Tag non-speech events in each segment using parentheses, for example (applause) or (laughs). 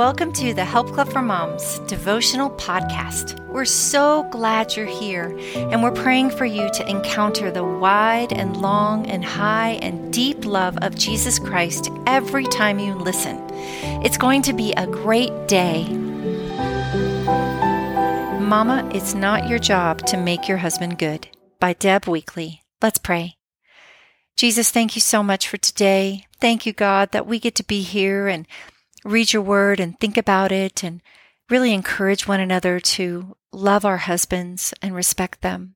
Welcome to the Help Club for Moms devotional podcast. We're so glad you're here, and we're praying for you to encounter the wide and long and high and deep love of Jesus Christ every time you listen. It's going to be a great day. Mama, it's not your job to make your husband good. By Deb Weekley. Let's pray. Jesus, thank you so much for today. Thank you, God, that we get to be here and read your word and think about it and really encourage one another to love our husbands and respect them.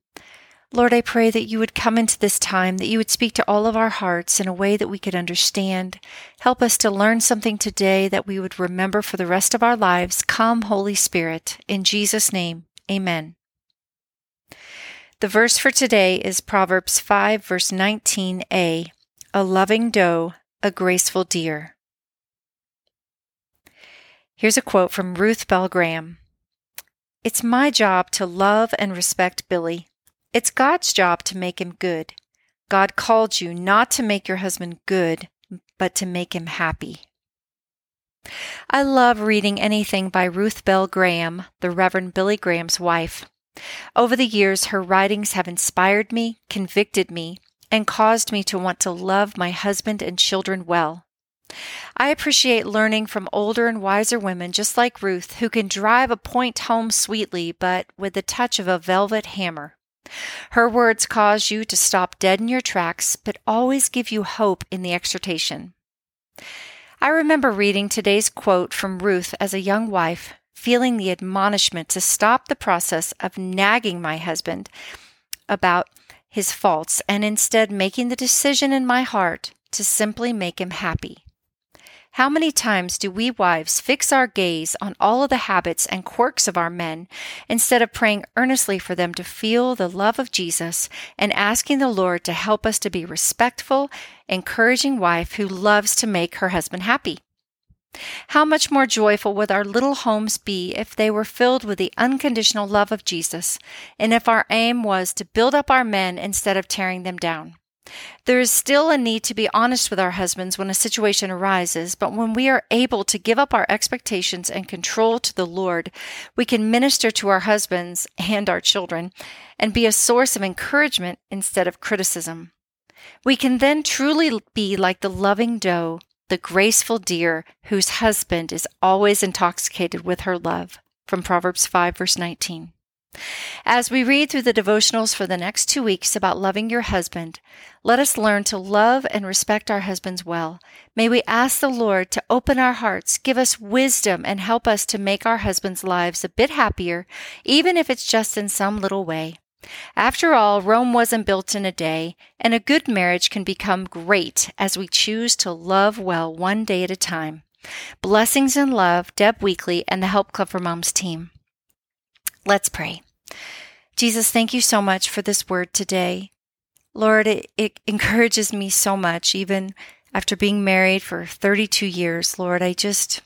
Lord, I pray that you would come into this time, that you would speak to all of our hearts in a way that we could understand. Help us to learn something today that we would remember for the rest of our lives. Come, Holy Spirit. In Jesus' name, amen. The verse for today is Proverbs 5, verse 19a A loving doe, a graceful deer. Here's a quote from Ruth Bell Graham It's my job to love and respect Billy. It's God's job to make him good. God called you not to make your husband good, but to make him happy. I love reading anything by Ruth Bell Graham, the Reverend Billy Graham's wife. Over the years, her writings have inspired me, convicted me, and caused me to want to love my husband and children well. I appreciate learning from older and wiser women just like Ruth, who can drive a point home sweetly, but with the touch of a velvet hammer. Her words cause you to stop dead in your tracks, but always give you hope in the exhortation. I remember reading today's quote from Ruth as a young wife, feeling the admonishment to stop the process of nagging my husband about his faults and instead making the decision in my heart to simply make him happy. How many times do we wives fix our gaze on all of the habits and quirks of our men instead of praying earnestly for them to feel the love of Jesus and asking the Lord to help us to be respectful, encouraging wife who loves to make her husband happy? How much more joyful would our little homes be if they were filled with the unconditional love of Jesus, and if our aim was to build up our men instead of tearing them down? There is still a need to be honest with our husbands when a situation arises, but when we are able to give up our expectations and control to the Lord, we can minister to our husbands and our children and be a source of encouragement instead of criticism. We can then truly be like the loving doe, the graceful deer whose husband is always intoxicated with her love. From Proverbs 5, verse 19. As we read through the devotionals for the next two weeks about loving your husband, let us learn to love and respect our husbands well. May we ask the Lord to open our hearts, give us wisdom, and help us to make our husbands' lives a bit happier, even if it's just in some little way. After all, Rome wasn't built in a day, and a good marriage can become great as we choose to love well one day at a time. Blessings and love, Deb Weekley and the Help Club for Moms team. Let's pray. Jesus, thank you so much for this word today. Lord, it, it, (laughs) encourages me so much, even after being married for 32 years. Lord, I just,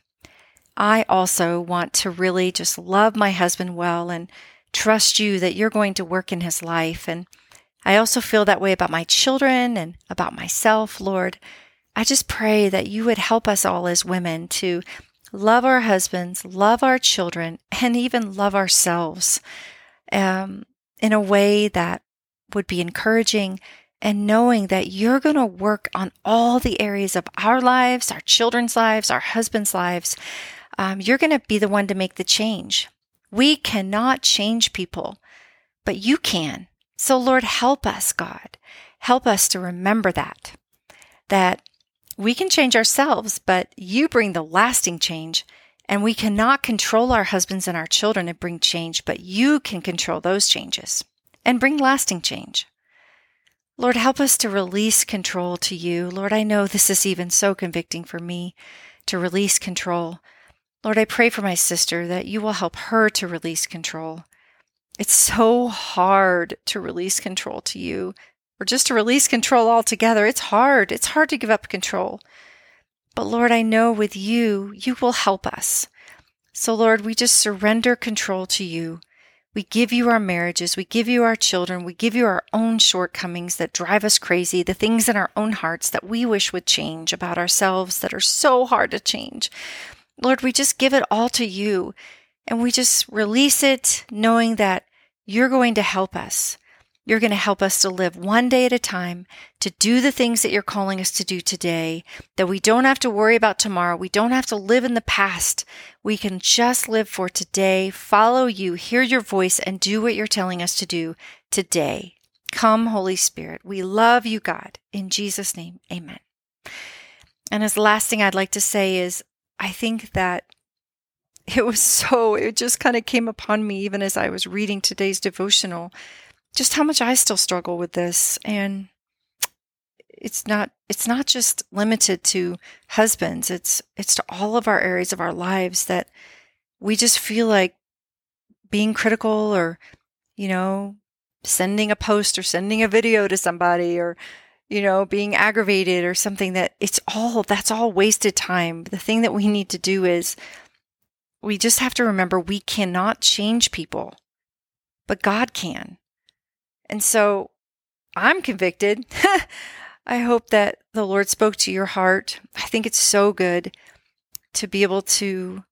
I also want to really just love my husband well and trust you that you're going to work in his life. And I also feel that way about my children and about myself, Lord. I just pray that you would help us all as women to love our husbands, love our children, and even love ourselves um, in a way that would be encouraging and knowing that you're going to work on all the areas of our lives, our children's lives, our husbands' lives. Um, you're going to be the one to make the change. We cannot change people, but you can. So, Lord, help us, God. Help us to remember that, that we can change ourselves, but you bring the lasting change. And we cannot control our husbands and our children and bring change, but you can control those changes and bring lasting change. Lord, help us to release control to you. Lord, I know this is even so convicting for me to release control. Lord, I pray for my sister that you will help her to release control. It's so hard to release control to you or just to release control altogether. It's hard. It's hard to give up control. But Lord, I know with you, you will help us. So Lord, we just surrender control to you. We give you our marriages. We give you our children. We give you our own shortcomings that drive us crazy, the things in our own hearts that we wish would change about ourselves that are so hard to change. Lord, we just give it all to you and we just release it knowing that you're going to help us. You're going to help us to live one day at a time, to do the things that you're calling us to do today, that we don't have to worry about tomorrow. We don't have to live in the past. We can just live for today, follow you, hear your voice, and do what you're telling us to do today. Come, Holy Spirit. We love you, God. In Jesus' name, amen. And as the last thing I'd like to say is, I think that it was (laughs) so, it just kind of came upon me even as I was reading today's devotional just how much I still struggle with this and it's not it's not just limited to husbands. It's it's to all of our areas of our lives that we just feel like being critical or you know sending a post or sending a video to somebody or you know being aggravated or something that it's all that's all wasted time. The thing that we need to do is we just have to remember we cannot change people but God can and so I'm convicted. (laughs) I hope that the Lord spoke to your heart. I think it's so good to be able to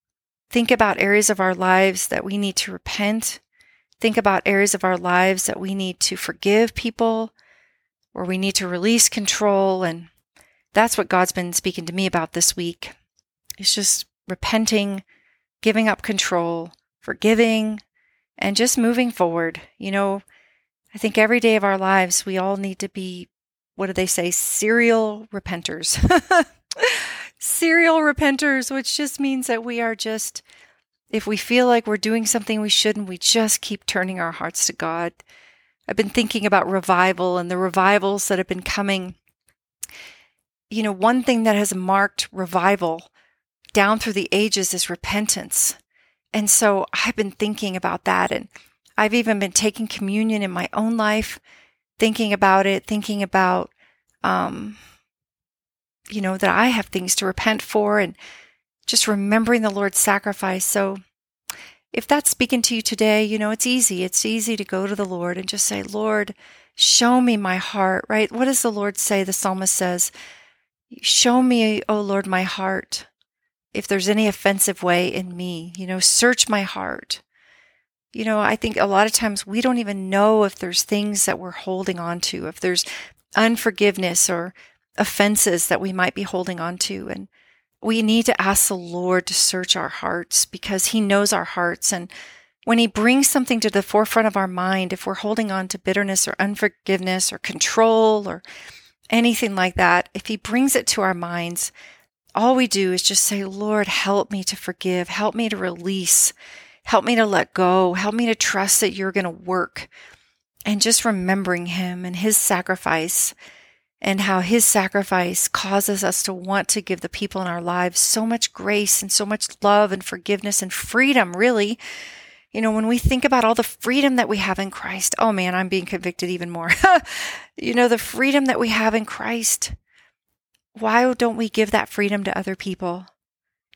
think about areas of our lives that we need to repent, think about areas of our lives that we need to forgive people, or we need to release control. And that's what God's been speaking to me about this week. It's just repenting, giving up control, forgiving, and just moving forward. You know, I think every day of our lives, we all need to be, what do they say, serial repenters. (laughs) serial repenters, which just means that we are just, if we feel like we're doing something we shouldn't, we just keep turning our hearts to God. I've been thinking about revival and the revivals that have been coming. You know, one thing that has marked revival down through the ages is repentance. And so I've been thinking about that and I've even been taking communion in my own life, thinking about it, thinking about, um, you know, that I have things to repent for and just remembering the Lord's sacrifice. So if that's speaking to you today, you know, it's easy. It's easy to go to the Lord and just say, Lord, show me my heart, right? What does the Lord say? The psalmist says, Show me, O Lord, my heart. If there's any offensive way in me, you know, search my heart you know, I think a lot of times we don't even know if there's things that we're holding on to, if there's unforgiveness or offenses that we might be holding on to. And we need to ask the Lord to search our hearts because He knows our hearts. And when He brings something to the forefront of our mind, if we're holding on to bitterness or unforgiveness or control or anything like that, if He brings it to our minds, all we do is just say, Lord, help me to forgive, help me to release. Help me to let go. Help me to trust that you're going to work. And just remembering him and his sacrifice and how his sacrifice causes us to want to give the people in our lives so much grace and so much love and forgiveness and freedom, really. You know, when we think about all the freedom that we have in Christ, oh man, I'm being convicted even more. (laughs) you know, the freedom that we have in Christ. Why don't we give that freedom to other people?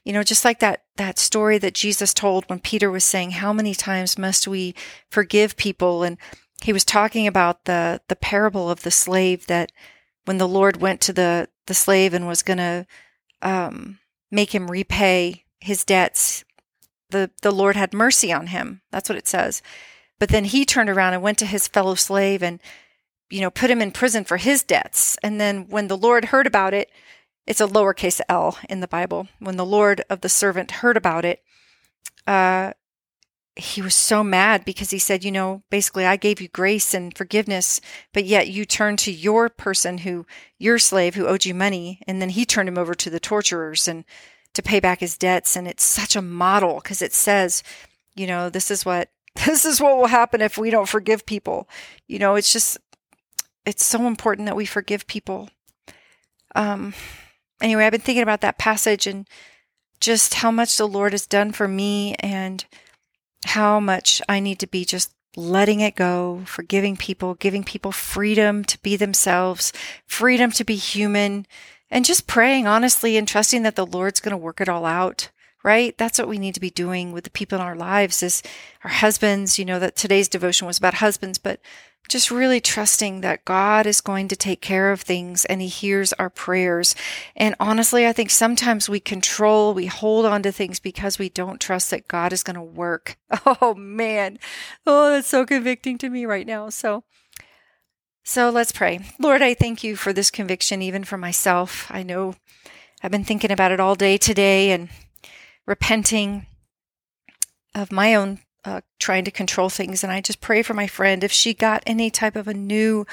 You know, just like that, that story that Jesus told when Peter was saying, how many times must we forgive people? And he was talking about the, the parable of the slave that when the Lord went to the, the slave and was going to, um, make him repay his debts, the, the Lord had mercy on him. That's what it says. But then he turned around and went to his fellow slave and, you know, put him in prison for his debts. And then when the Lord heard about it, it's a lowercase l in the Bible. When the Lord of the servant heard about it, uh, he was so mad because he said, you know, basically, I gave you grace and forgiveness, but yet you turned to your person who, your slave who owed you money, and then he turned him over to the torturers and to pay back his debts. And it's such a model because it says, you know, this is what (laughs) this is what will happen if we don't forgive people. You know, it's just it's so important that we forgive people. Um, anyway, I've been thinking about that passage and just how much the Lord has done for me and how much I need to be just letting it go, forgiving people, giving people freedom to be themselves, freedom to be human, and just praying honestly and trusting that the Lord's going to work it all out. Right? That's what we need to be doing with the people in our lives is our husbands, you know, that today's devotion was about husbands, but just really trusting that God is going to take care of things and He hears our prayers. And honestly, I think sometimes we control, we hold on to things because we don't trust that God is going to work. (laughs) Oh man. Oh, that's so convicting to me right now. So, so let's pray. Lord, I thank you for this conviction, even for myself. I know I've been thinking about it all day today and repenting of my own uh, trying to control things. And I just pray for my friend if she got any type of a new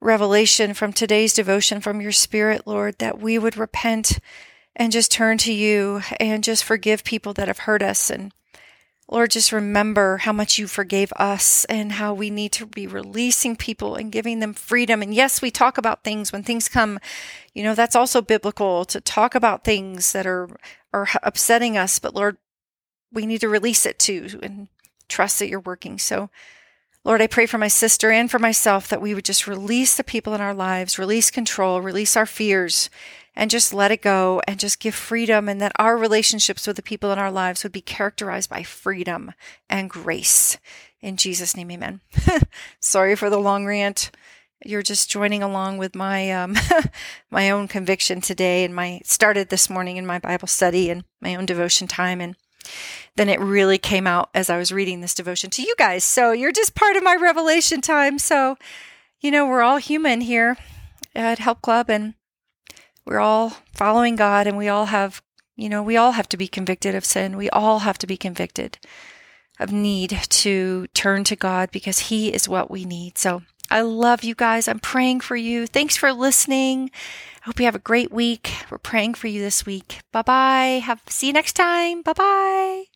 revelation from today's devotion from your spirit, Lord, that we would repent and just turn to you and just forgive people that have hurt us. And Lord, just remember how much you forgave us and how we need to be releasing people and giving them freedom. And yes, we talk about things when things come, you know, that's also biblical to talk about things that are, are upsetting us. But Lord, we need to release it too and trust that you're working. So, Lord, I pray for my sister and for myself that we would just release the people in our lives, release control, release our fears, and just let it go and just give freedom, and that our relationships with the people in our lives would be characterized by freedom and grace. In Jesus' name, amen. (laughs) Sorry for the long rant. You're just joining along with my um, (laughs) my own conviction today, and my started this morning in my Bible study and my own devotion time, and then it really came out as I was reading this devotion to you guys. So you're just part of my revelation time. So, you know, we're all human here at Help Club and we're all following God and we all have, you know, we all have to be convicted of sin. We all have to be convicted of need to turn to God because He is what we need. So I love you guys. I'm praying for you. Thanks for listening. I hope you have a great week. We're praying for you this week. Bye bye. Have see you next time. Bye bye.